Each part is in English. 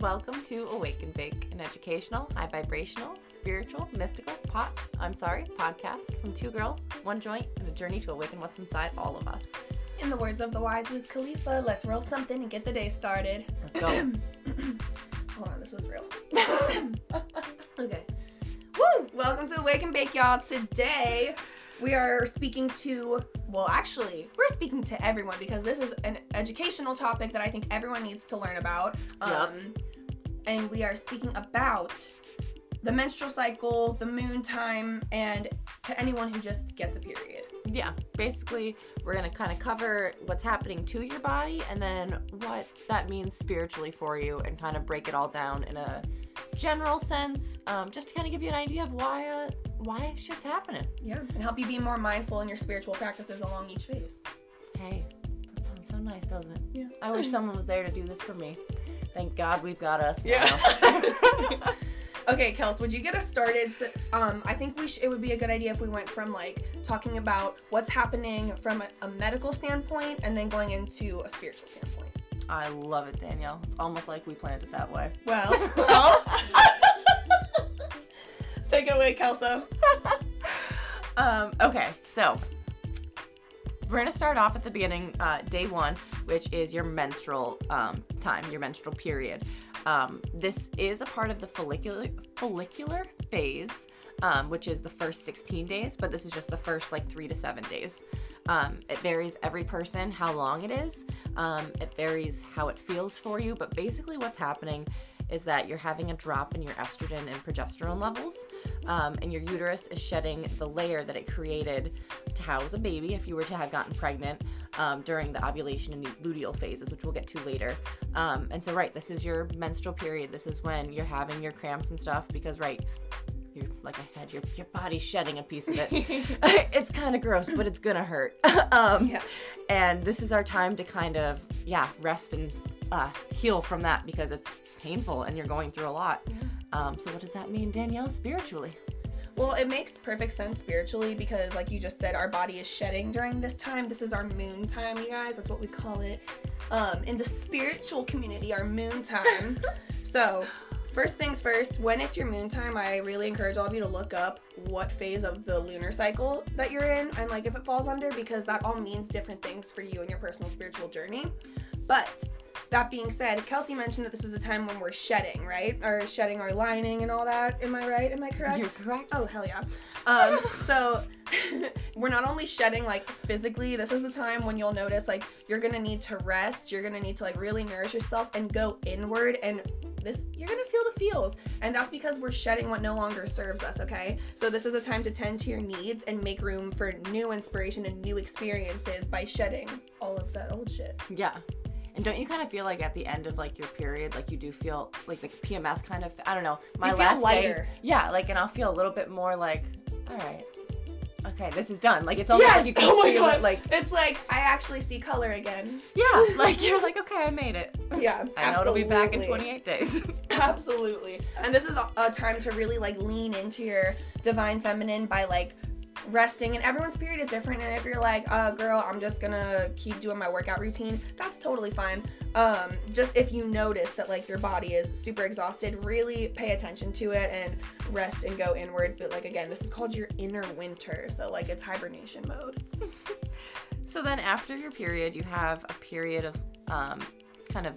Welcome to Awake and Bake, an educational, high vibrational, spiritual, mystical pot. I'm sorry, podcast from two girls, one joint, and a journey to awaken what's inside all of us. In the words of the wise Wiz Khalifa, let's roll something and get the day started. Let's go. Hold on, this is real. okay. Woo! Welcome to Awake and Bake, y'all. Today we are speaking to, well, actually, we're speaking to everyone because this is an educational topic that I think everyone needs to learn about. Um, and we are speaking about the menstrual cycle, the moon time, and to anyone who just gets a period. yeah, basically, we're going to kind of cover what's happening to your body and then what that means spiritually for you and kind of break it all down in a general sense, um, just to kind of give you an idea of why, uh, why shit's happening. Yeah. And help you be more mindful in your spiritual practices along each phase. Hey, that sounds so nice, doesn't it? Yeah. I wish someone was there to do this for me. Thank God we've got us. Yeah. Okay, Kels, would you get us started? So, um, I think we sh- it would be a good idea if we went from like talking about what's happening from a, a medical standpoint and then going into a spiritual standpoint. I love it, Danielle. It's almost like we planned it that way. Well, well. take it away, Kelso. Um, okay, so we're gonna start off at the beginning, uh, day one, which is your menstrual um, time, your menstrual period. Um, this is a part of the follicular follicular phase, um, which is the first 16 days, but this is just the first like three to seven days. Um, it varies every person how long it is. Um, it varies how it feels for you, but basically what's happening is that you're having a drop in your estrogen and progesterone levels, um, and your uterus is shedding the layer that it created to house a baby if you were to have gotten pregnant um, during the ovulation and luteal phases, which we'll get to later. Um, and so, right, this is your menstrual period. This is when you're having your cramps and stuff because, right, you're, like I said, your, your body's shedding a piece of it. it's kind of gross, but it's gonna hurt. um, Yeah. And this is our time to kind of, yeah, rest and uh, heal from that because it's painful and you're going through a lot. Um, so, what does that mean, Danielle, spiritually? Well, it makes perfect sense spiritually because, like you just said, our body is shedding during this time. This is our moon time, you guys. That's what we call it um, in the spiritual community, our moon time. so, first things first, when it's your moon time, I really encourage all of you to look up what phase of the lunar cycle that you're in and, like, if it falls under, because that all means different things for you and your personal spiritual journey. But that being said, Kelsey mentioned that this is a time when we're shedding, right? Or shedding our lining and all that. Am I right? Am I correct? You're correct. Oh hell yeah. Um, so we're not only shedding like physically, this is the time when you'll notice like you're gonna need to rest, you're gonna need to like really nourish yourself and go inward and this you're gonna feel the feels. And that's because we're shedding what no longer serves us, okay? So this is a time to tend to your needs and make room for new inspiration and new experiences by shedding all of that old shit. Yeah. And don't you kind of feel like at the end of like your period, like you do feel like the PMS kind of, I don't know, my You last lighter. day. Yeah, like, and I'll feel a little bit more like, all right, okay, this is done. Like, it's almost like you can oh my feel god. it, like, it's like I actually see color again. yeah, like you're like, okay, I made it. Yeah. I know it'll be back in 28 days. Absolutely. And this is a time to really like lean into your divine feminine by like resting and everyone's period is different and if you're like uh girl i'm just gonna keep doing my workout routine that's totally fine. Um just if you notice that like your body is super exhausted really pay attention to it and rest and go inward. But like again this is called your inner winter so like it's hibernation mode. So then after your period, you have a period of um, kind of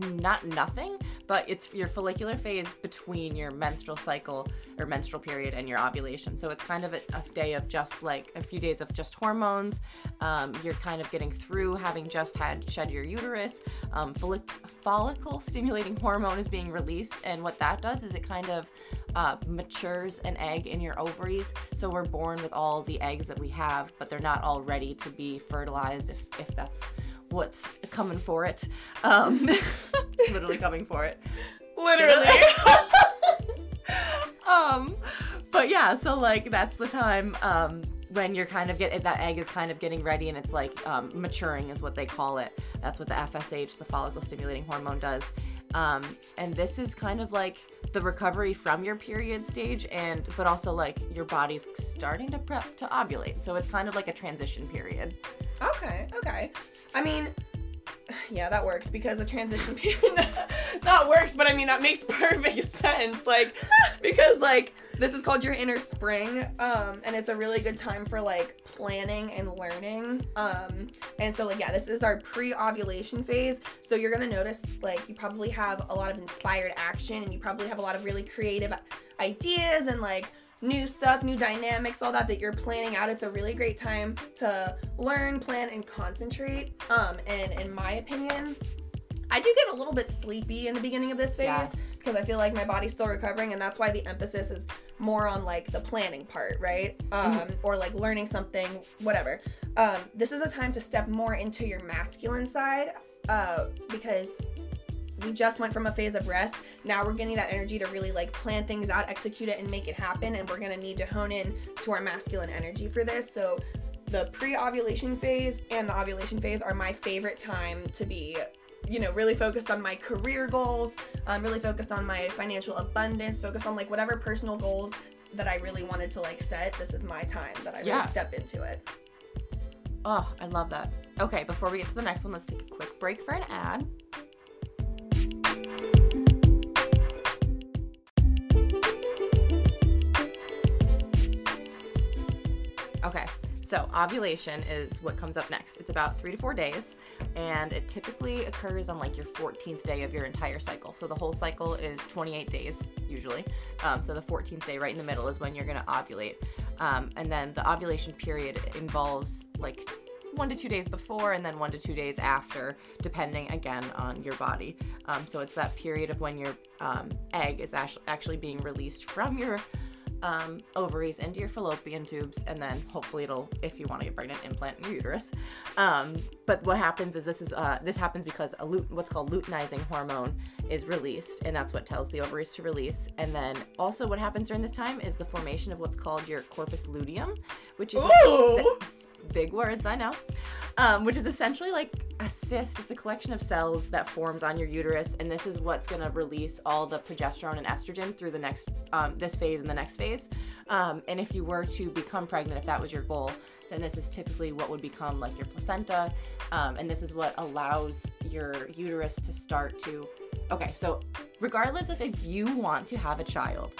not nothing, but it's your follicular phase between your menstrual cycle or menstrual period and your ovulation. So it's kind of a, a day of just like a few days of just hormones. Um, you're kind of getting through having just had shed your uterus. Um, follic- follicle stimulating hormone is being released, and what that does is it kind of uh, matures an egg in your ovaries. So we're born with all the eggs that we have, but they're not all ready to be fertilized if, if that's what's coming for it. Um, literally coming for it. literally um, but yeah, so like that's the time um, when you're kind of getting that egg is kind of getting ready and it's like um, maturing is what they call it. That's what the FSH, the follicle stimulating hormone, does. Um, and this is kind of like the recovery from your period stage, and but also like your body's starting to prep to ovulate. So it's kind of like a transition period. Okay, okay. I mean, Yeah, that works because the transition period not works, but I mean that makes perfect sense. Like because like this is called your inner spring, um, and it's a really good time for like planning and learning. Um, and so like yeah, this is our pre-ovulation phase. So you're gonna notice like you probably have a lot of inspired action, and you probably have a lot of really creative ideas and like new stuff, new dynamics, all that that you're planning out. It's a really great time to learn, plan, and concentrate. Um, and in my opinion, I do get a little bit sleepy in the beginning of this phase Yes. because I feel like my body's still recovering, and that's why the emphasis is more on like the planning part, right? Um, or like learning something, whatever. Um, this is a time to step more into your masculine side uh, because we just went from a phase of rest. Now we're getting that energy to really like plan things out, execute it, and make it happen. And we're gonna need to hone in to our masculine energy for this. So the pre-ovulation phase and the ovulation phase are my favorite time to be you know really focused on my career goals i'm really focused on my financial abundance focused on like whatever personal goals that i really wanted to like set this is my time that i really step into it Oh, I love that. Okay, before we get to the next one, let's take a quick break for an ad. Okay, so ovulation is what comes up next. It's about three to four days, and it typically occurs on like your 14th day of your entire cycle. So the whole cycle is 28 days usually. Um, so the 14th day, right in the middle, is when you're gonna ovulate. Um, and then the ovulation period involves like one to two days before and then one to two days after, depending again on your body. Um, so it's that period of when your um, egg is actually actually being released from your um, ovaries into your fallopian tubes, and then hopefully it'll, if you want to get pregnant, implant in your uterus. Um, but what happens is this is uh, this happens because a lut- what's called luteinizing hormone is released, and that's what tells the ovaries to release. And then also what happens during this time is the formation of what's called your corpus luteum, which is big words, I know. Um, which is essentially like a cyst. It's a collection of cells that forms on your uterus, and this is what's gonna release all the progesterone and estrogen through the next um, this phase and the next phase. Um, and if you were to become pregnant, if that was your goal, then this is typically what would become like your placenta, um, and this is what allows your uterus to start to. Okay, so regardless of if you want to have a child,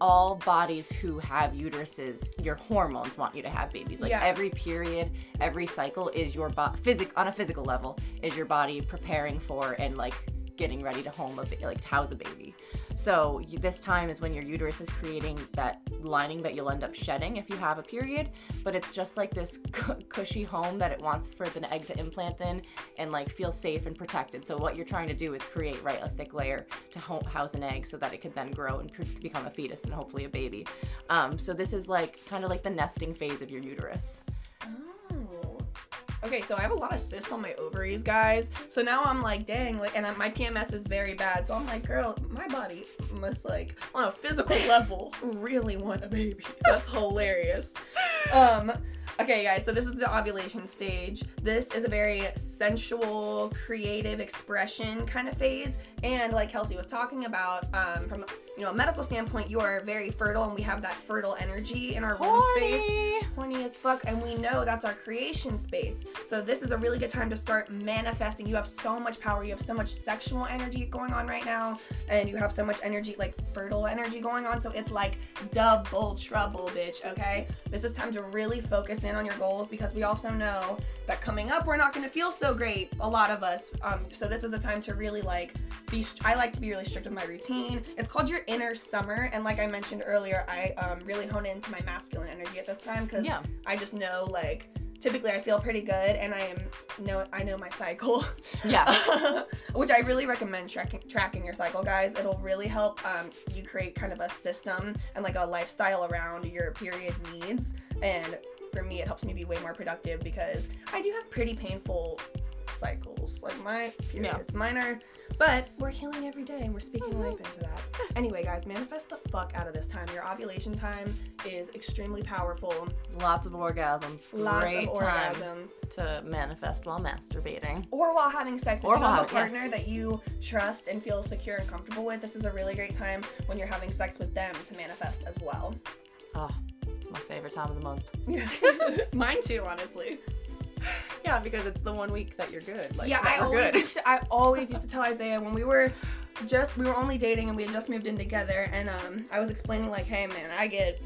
all bodies who have uteruses, your hormones want you to have babies. Like Yeah. every period, every cycle is your body physic on a physical level is your body preparing for and like getting ready to home a ba- like to house a baby. So you, this time is when your uterus is creating that lining that you'll end up shedding if you have a period, but it's just like this cu- cushy home that it wants for the egg to implant in and like feel safe and protected. So what you're trying to do is create right a thick layer to ho- house an egg so that it could then grow and become a fetus and hopefully a baby. Um, so this is like kind of like the nesting phase of your uterus. Oh. Okay, so I have a lot of cysts on my ovaries, guys. So now I'm like, dang, like, and I, my PMS is very bad. So I'm like, girl, my body must like, on a physical level, really want a baby. That's hilarious. Um, okay, guys. So this is the ovulation stage. This is a very sensual, creative expression kind of phase. And like Kelsey was talking about, um, from you know a medical standpoint, you are very fertile, and we have that fertile energy in our space. Horny. horny as fuck and we know that's our creation space. So this is a really good time to start manifesting. You have so much power. You have so much sexual energy going on right now and you have so much energy like fertile energy going on. So it's like double trouble bitch okay? This is time to really focus in on your goals because we also know that coming up we're not going to feel so great a lot of us. Um, so this is the time to really like be i like to be really strict with my routine it's called your inner summer and like i mentioned earlier i um, really hone into my masculine energy at this time because Yeah. I just know like typically I feel pretty good and I am know I know my cycle. Yeah. Which I really recommend tracking tracking your cycle, guys. It'll really help um, you create kind of a system and like a lifestyle around your period needs. And for me, it helps me be way more productive because I do have pretty painful cycles. Like my periods, mine are, but we're healing every day and we're speaking life into that. Anyway, guys, manifest the fuck out of this time. Your ovulation time is extremely powerful. Lots of orgasms. Lots Great of time orgasms. to manifest while masturbating. Or while having sex. If you while have a partner yes. that you trust and feel secure and comfortable with, this is a really great time when you're having sex with them to manifest as well. Oh, it's my favorite time of the month. Yeah. Mine too, honestly. yeah, because it's the one week that you're good. Like, yeah, I always good. used to. I always used to tell Isaiah when we were just we were only dating and we had just moved in together, and um, I was explaining like, hey man, I get,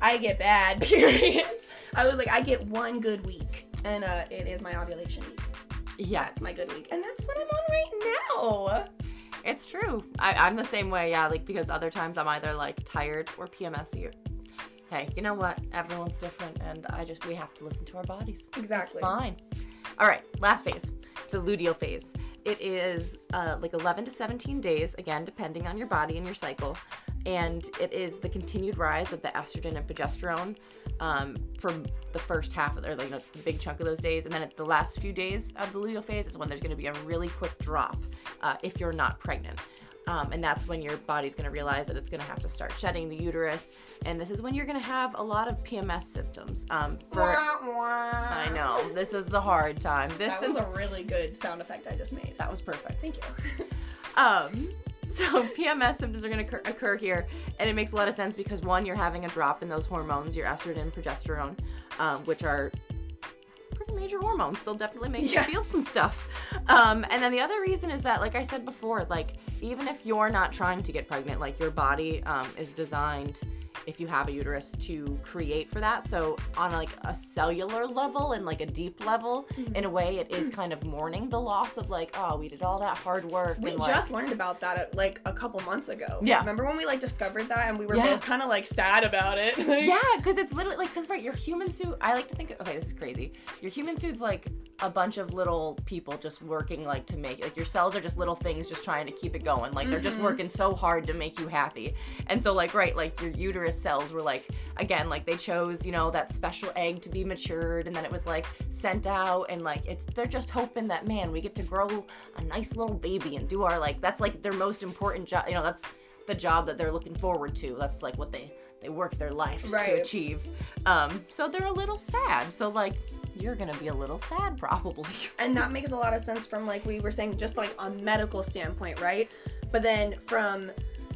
I get bad periods. I was like, I get one good week, and uh, it is my ovulation week. yeah, That's my good week, and that's what I'm on right now. it's true. I, I'm the same way. Yeah, like because other times I'm either like tired or PMSy. Hey, you know what? Everyone's different, and I just we have to listen to our bodies. Exactly. It's fine. All right, last phase, the luteal phase. It is uh, like 11 to 17 days, again, depending on your body and your cycle. And it is the continued rise of the estrogen and progesterone um, from the first half of, or like the big chunk of those days. And then at the last few days of the luteal phase is when there's going to be a really quick drop uh, if you're not pregnant. Um, and that's when your body's going to realize that it's going to have to start shedding the uterus. And this is when you're going to have a lot of PMS symptoms. Um, for, I know this is the hard time. This That is was a really good sound effect I just made. that was perfect. Thank you. Um, so PMS symptoms are going to occur, occur here, and it makes a lot of sense because one, you're having a drop in those hormones, your estrogen, and progesterone, um, which are pretty major hormones. They'll definitely make Yeah. you feel some stuff. Um, and then the other reason is that, like I said before, like even if you're not trying to get pregnant, like your body um, is designed. If you have a uterus to create for that, so on like a cellular level and like a deep level, Mm-hmm. in a way, it is kind of mourning the loss of like, oh, we did all that hard work. We and, like, just learned about that uh, like a couple months ago. Yeah. Remember when we like discovered that and we were Yeah. both kind of like sad about it? yeah, because it's literally like, because right, your human suit. I like to think. Okay, this is crazy. Your human suit's like a bunch of little people just working like to make like your cells are just little things just trying to keep it going. Like they're just Mhm. working so hard to make you happy. And so like right, like your uterus cells were like again like they chose you know that special egg to be matured and then it was like sent out and like it's they're just hoping that man we get to grow a nice little baby and do our like that's like their most important job. You know that's the job that they're looking forward to. That's like what they they work their life to achieve. Um, so they're a little sad. So like you're gonna be a little sad probably. and that makes a lot of sense from like we were saying just like a medical standpoint right but then from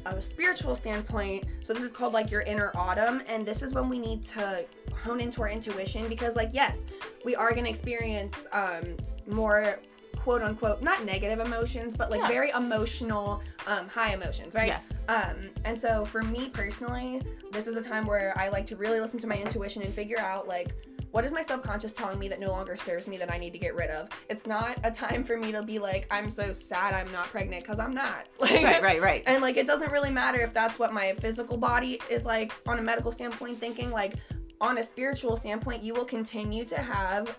a spiritual standpoint so this is called like your inner autumn and this is when we need to hone into our intuition because like yes we are going to experience um more quote unquote not negative emotions but like Yeah. very emotional um high emotions right Yes. um, and so for me personally, this is a time where I like to really listen to my intuition and figure out like what is my subconscious telling me that no longer serves me that I need to get rid of. It's not a time for me to be like I'm so sad I'm not pregnant because I'm not. Like, Right, right, right. And like it doesn't really matter if that's what my physical body is like on a medical standpoint thinking like on a spiritual standpoint you will continue to have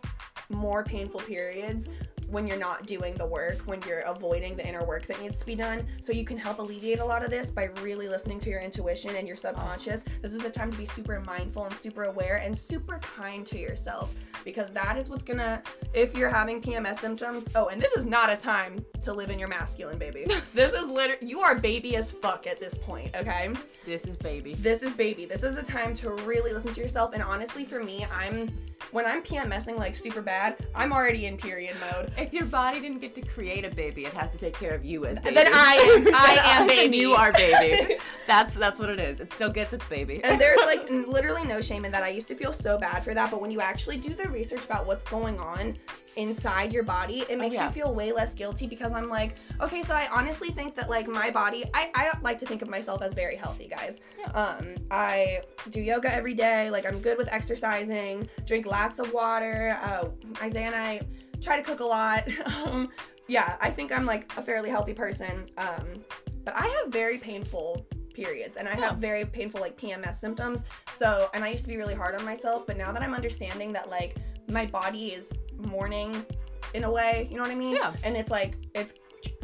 more painful periods when you're not doing the work, when you're avoiding the inner work that needs to be done. So you can help alleviate a lot of this by really listening to your intuition and your subconscious. This is a time to be super mindful and super aware and super kind to yourself because that is what's gonna if you're having PMS symptoms. Oh, and this is not a time to live in your masculine baby. this is literally you are baby as fuck at this point, okay? This is baby. This is baby. This is a time to really listen to yourself. And honestly, for me, I'm when I'm PMSing like super bad, I'm already in period mode. If your body didn't get to create a baby, it has to take care of you as baby. Then I am- I am baby. you are baby. That's that's what it is. It still gets its baby. And there's like literally no shame in that. I used to feel so bad for that, but when you actually do the research about what's going on inside your body, it makes yeah. you feel way less guilty because I'm like, okay, so I honestly think that like my body, I, I like to think of myself as very healthy, guys. Yeah. Um, I do yoga every day. Like I'm good with exercising, drink lots of water. Uh, Isaiah and I try to cook a lot. um, yeah, I think I'm like a fairly healthy person. Um, but I have very painful periods and I have very painful like PMS symptoms. So, and I used to be really hard on myself, but now that I'm understanding that like my body is mourning in a way, you know what I mean? Yeah. And it's like it's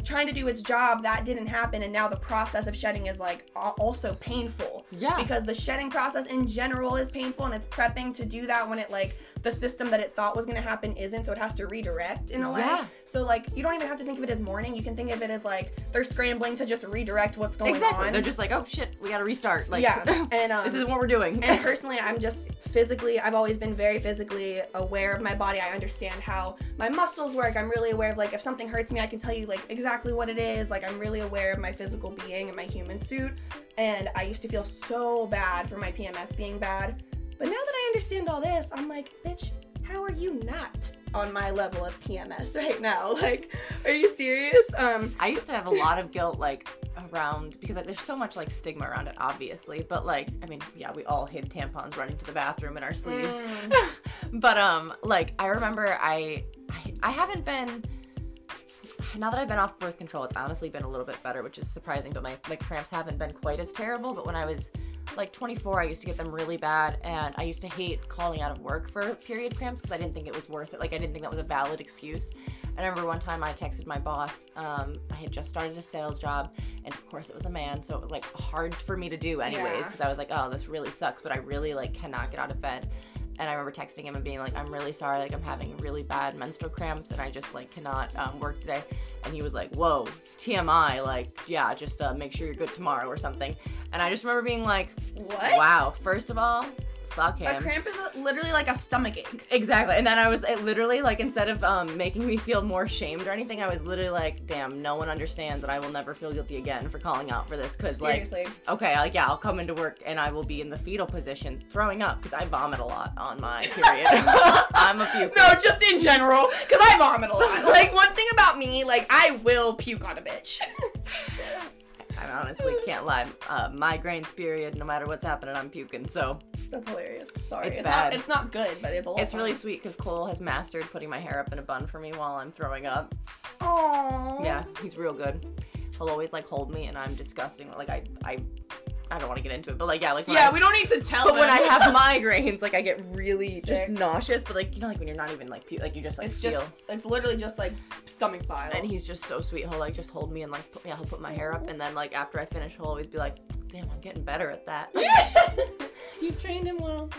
trying to do its job that didn't happen and now the process of shedding is like also painful yeah. because the shedding process in general is painful and it's prepping to do that when it like the system that it thought was going to happen isn't so it has to redirect in a way. Yeah. so like you don't even have to think of it as mourning. You can think of it as like they're scrambling to just redirect what's going exactly. on. They're just like, oh shit, we gotta restart. Like, yeah. And um, this is what we're doing. and personally i'm just physically i've always been very physically aware of my body. I understand how my muscles work. I'm really aware of like if something hurts me i can tell you like exactly what it is. Like i'm really aware of my physical being and my human suit. And i used to feel so bad for my pms being bad but now that i understand all this i'm like bitch how are you not on my level of PMS right now? Like, are you serious? Um, I used to have a lot of guilt, like around because like, there's so much like stigma around it, obviously. But like, I mean, yeah, we all hid tampons running to the bathroom in our sleeves. mm, but um, like I remember, I, I I haven't been. Now that I've been off birth control, it's honestly been a little bit better, which is surprising. But my like cramps haven't been quite as terrible. But when I was like 24, I used to get them really bad, and I used to hate calling out of work for period cramps because I didn't think it was worth it. Like I didn't think that was a valid excuse. I remember one time I texted my boss. Um, I had just started a sales job, and of course it was a man, so it was like hard for me to do anyways Yeah. because I was like, oh, this really sucks, but I really like cannot get out of bed. And I remember texting him and being like, I'm really sorry, like I'm having really bad menstrual cramps, and I just like cannot um, work today. And he was like, whoa, TMI, like yeah, just uh, make sure you're good tomorrow or something. And I just remember being like, what? wow, first of all, fuck A cramp is literally like a stomach ache. Exactly. And then I was it literally like instead of um, making me feel more shamed or anything, I was literally like, damn, no one understands and I will never feel guilty again for calling out for this cuz like okay, like yeah, I'll come into work and I will be in the fetal position throwing up cuz I vomit a lot on my period. I'm a puke. No, just in general, because I vomit a lot. Like one thing about me, like I will puke on a bitch. Honestly can't lie. Uh, migraines period, no matter what's happening, I'm puking. So, That's hilarious. Sorry, It's it's, bad. Not, it's not good, but it's a lot. it's really sweet cuz Cole has mastered putting my hair up in a bun for me while I'm throwing up. Aww. Yeah, he's real good. He'll always like hold me, and I'm disgusting. Like I, I, I don't want to get into it, but like yeah, like Yeah, I, we don't need to tell But when. I have migraines, like I get really just nauseous. But like you know, like when you're not even like pu- like you just like it's feel. just, it's literally just like stomach bile. and he's just so sweet. He'll like just hold me and like put, yeah, he'll put my hair up, and then like after I finish, he'll always be like, "Damn, I'm getting better at that." You've trained him well.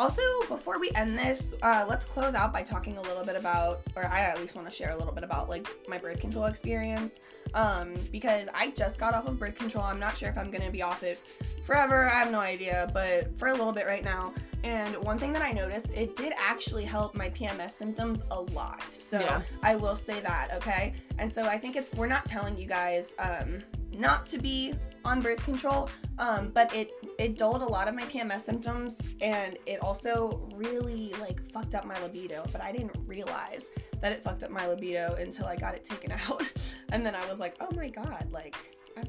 Also, before we end this, uh, let's close out by talking a little bit about, or I at least want to share a little bit about like my birth control experience. Um, because I just got off of birth control. I'm not sure if I'm gonna be off it forever. I have no idea, but for a little bit right now. And one thing that I noticed, it did actually help my PMS symptoms a lot. So Yeah. I will say that, okay? And so I think it's we're not telling you guys um, not to be on birth control, um, but it it dulled a lot of my PMS symptoms, and it also really like fucked up my libido. But I didn't realize that it fucked up my libido until I got it taken out, and then I was like, oh my god, like I,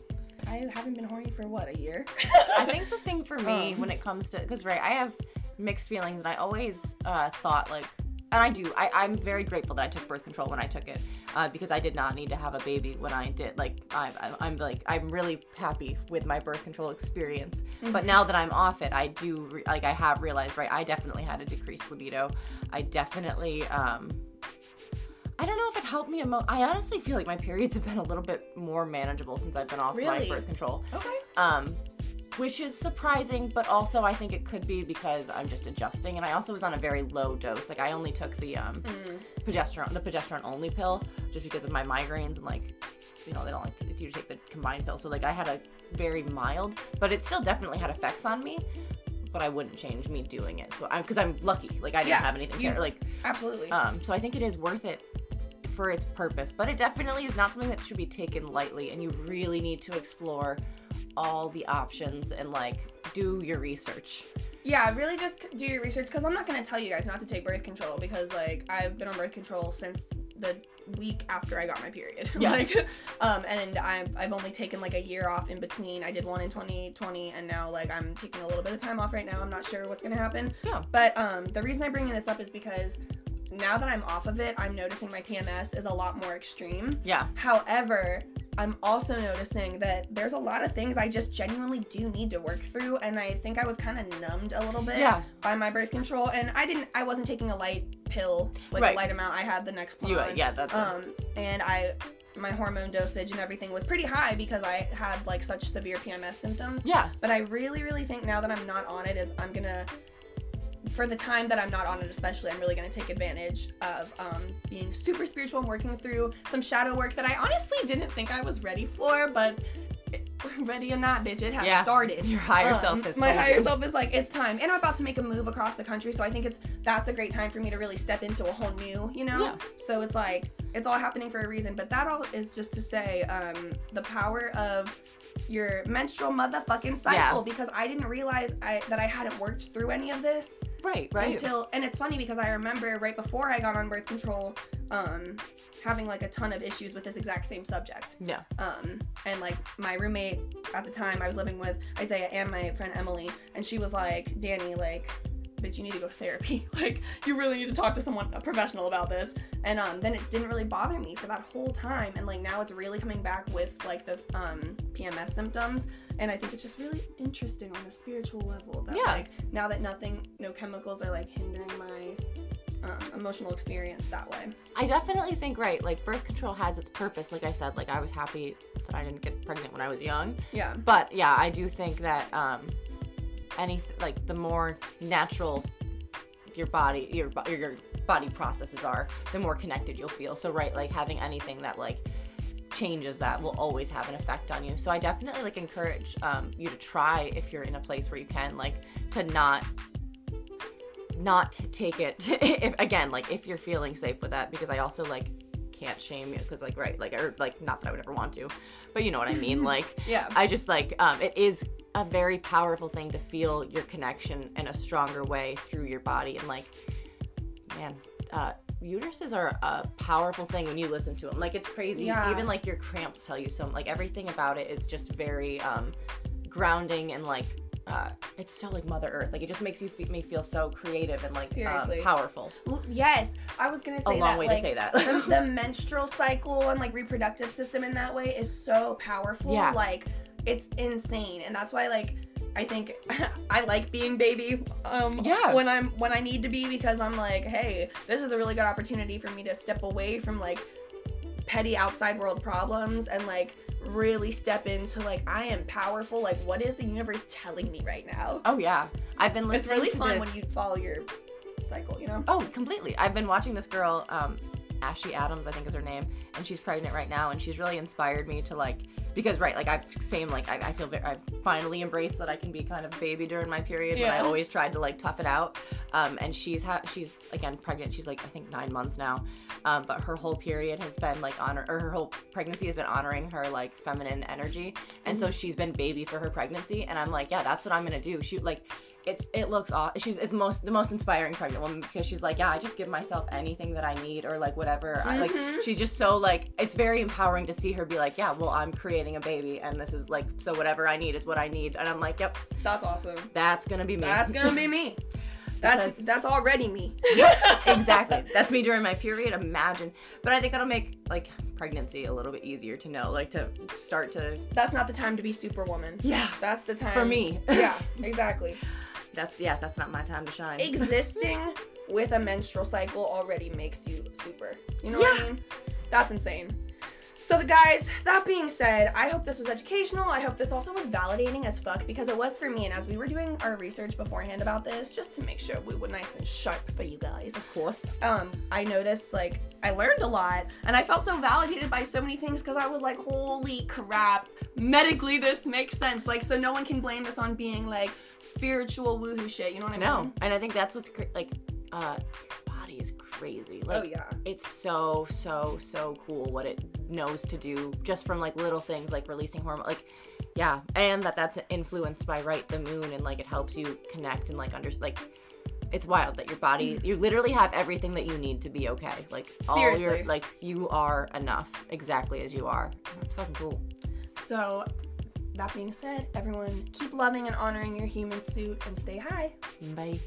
I haven't been horny for what a year. I think the thing for me Um. when it comes to because right, I have mixed feelings, and I always uh, thought like. And I do. I, I'm very grateful that I took birth control when I took it, uh, because I did not need to have a baby when I did. Like, I, I, I'm like, I'm really happy with my birth control experience. But now that I'm off it, I do re- like I have realized, right? I definitely had a decreased libido. I definitely, um, I don't know if it helped me. Emo- I honestly feel like my periods have been a little bit more manageable since I've been off Really? my birth control okay. um, which is surprising, but also I think it could be because I'm just adjusting, and I also was on a very low dose. Like I only took the um, Mm. progesterone, the progesterone only pill, just because of my migraines and like, you know, they don't like to, you to take the combined pill. So like I had a very mild, but it still definitely had effects on me. But I wouldn't change me doing it. So I'm because I'm lucky. Like I didn't Yeah, have anything. you- ter- like Absolutely. um, so I think it is worth it for its purpose, but it definitely is not something that should be taken lightly, and you really need to explore all the options and like do your research. Yeah, really just do your research because I'm not going to tell you guys not to take birth control because, like, I've been on birth control since the week after I got my period. Yeah. like, um, and I've, I've only taken like a year off in between. I did one in 2020 and now, like, I'm taking a little bit of time off right now. I'm not sure what's going to happen. Yeah. But um, the reason I'm bringing this up is because now that I'm off of it, I'm noticing my PMS is a lot more extreme. Yeah, However, I'm also noticing that there's a lot of things I just genuinely do need to work through, and I think I was kind of numbed a little bit yeah, by my birth control, and I didn't, I wasn't taking a light pill, like Right. a light amount. I had the next you, one, yeah. That's um, and I, my hormone dosage and everything was pretty high because I had like such severe PMS symptoms. yeah, But I really, really think now that I'm not on it, is I'm gonna, for the time that I'm not on it, especially, I'm really gonna take advantage of um, being super spiritual and working through some shadow work that I honestly didn't think I was ready for, but ready or not, bitch, it has Yeah. started. your higher Um, self has my higher self is like it's time and i'm about to make a move across the country so i think it's that's a great time for me to really step into a whole new you know Yeah. so it's like it's all happening for a reason. But that all is just to say, um, the power of your menstrual motherfucking cycle Yeah. because I didn't realize I, that I hadn't worked through any of this Right, right. until and it's funny because I remember right before I got on birth control, um, having like a ton of issues with this exact same subject. yeah. Um, and like my roommate at the time I was living with Isaiah and my friend Emily, and she was like, Danny, like, bitch, you need to go to therapy. like, you really need to talk to someone a professional about this. And um, then it didn't really bother me for that whole time, and like now it's really coming back with like the um PMS symptoms. And I think it's just really interesting on a spiritual level that Yeah. like now that nothing, no chemicals are like hindering my um, emotional experience that way. I definitely think right. Like birth control has its purpose. Like I said, like I was happy that I didn't get pregnant when I was young. Yeah. But yeah, I do think that um, any like the more natural your body your your body processes are, the more connected you'll feel. So right, like having anything that like changes that will always have an effect on you. So I definitely like encourage um, you to try if you're in a place where you can like to not not take it if again like if you're feeling safe with that because I also like can't shame you because like right like or like not that I would ever want to but you know what I mean like Yeah. I just like um, it is a very powerful thing to feel your connection in a stronger way through your body and like man uh, uteruses are a powerful thing when you listen to them like it's crazy Yeah. even like your cramps tell you so like everything about it is just very um, grounding and like uh, it's so like mother earth like it just makes you fe- me feel so creative and like Seriously. um, powerful Yes, I was gonna say a long that. way like, to say that the, the menstrual cycle and like reproductive system in that way is so powerful. Yeah. Like it's insane, and that's why like I think I like being baby. Um, Yeah. When I'm when I need to be because I'm like, hey, this is a really good opportunity for me to step away from like petty outside world problems and like really step into like I am powerful. Like what is the universe telling me right now? oh yeah i've been listening It's really fun this- when you follow your cycle. You know. Oh, completely. I've been watching this girl, um, Ashley Adams, I think is her name, and she's pregnant right now, and she's really inspired me to like, because right, like I've same like I, I feel very, I've finally embraced that I can be kind of baby during my period when I always tried to like tough it out. Um, and she's ha- she's again pregnant. She's like I think nine months now, um, but her whole period has been like honor or her whole pregnancy has been honoring her like feminine energy, and so she's been baby for her pregnancy, and I'm like, yeah, that's what I'm gonna do. She like it's it looks aw- she's it's most the most inspiring pregnant woman because she's like yeah I just give myself anything that I need or like whatever I, like Mhm. she's just so like it's very empowering to see her be like yeah well I'm creating a baby and this is like so whatever I need is what I need and I'm like yep That's awesome. that's gonna be me That's gonna be me. That's Because- that's already me. exactly that's me during my period imagine but I think that'll make like pregnancy a little bit easier to know like to start to That's not the time to be superwoman. yeah That's the time for me Yeah, exactly. That's yeah that's not my time to shine Existing with a menstrual cycle already makes you super. You know what I mean? That's insane. So, the guys, that being said, I hope this was educational. I hope this also was validating as fuck because it was for me. And as we were doing our research beforehand about this, just to make sure we were nice and sharp for you guys, of course um, I noticed like I learned a lot and I felt so validated by so many things because I was like, holy crap, medically this makes sense. Like, so no one can blame this on being like spiritual woohoo shit. You know what I mean? no and I think that's what's cra- like uh is crazy oh, like oh yeah. it's so so so cool what it knows to do just from like little things like releasing hormone like yeah and that that's influenced by right the moon and like it helps you connect and like under like it's wild that your body mm-hmm. you literally have everything that you need to be okay like all Seriously. your like you are enough exactly as you are that's fucking cool So, that being said, everyone keep loving and honoring your human suit and stay high. bye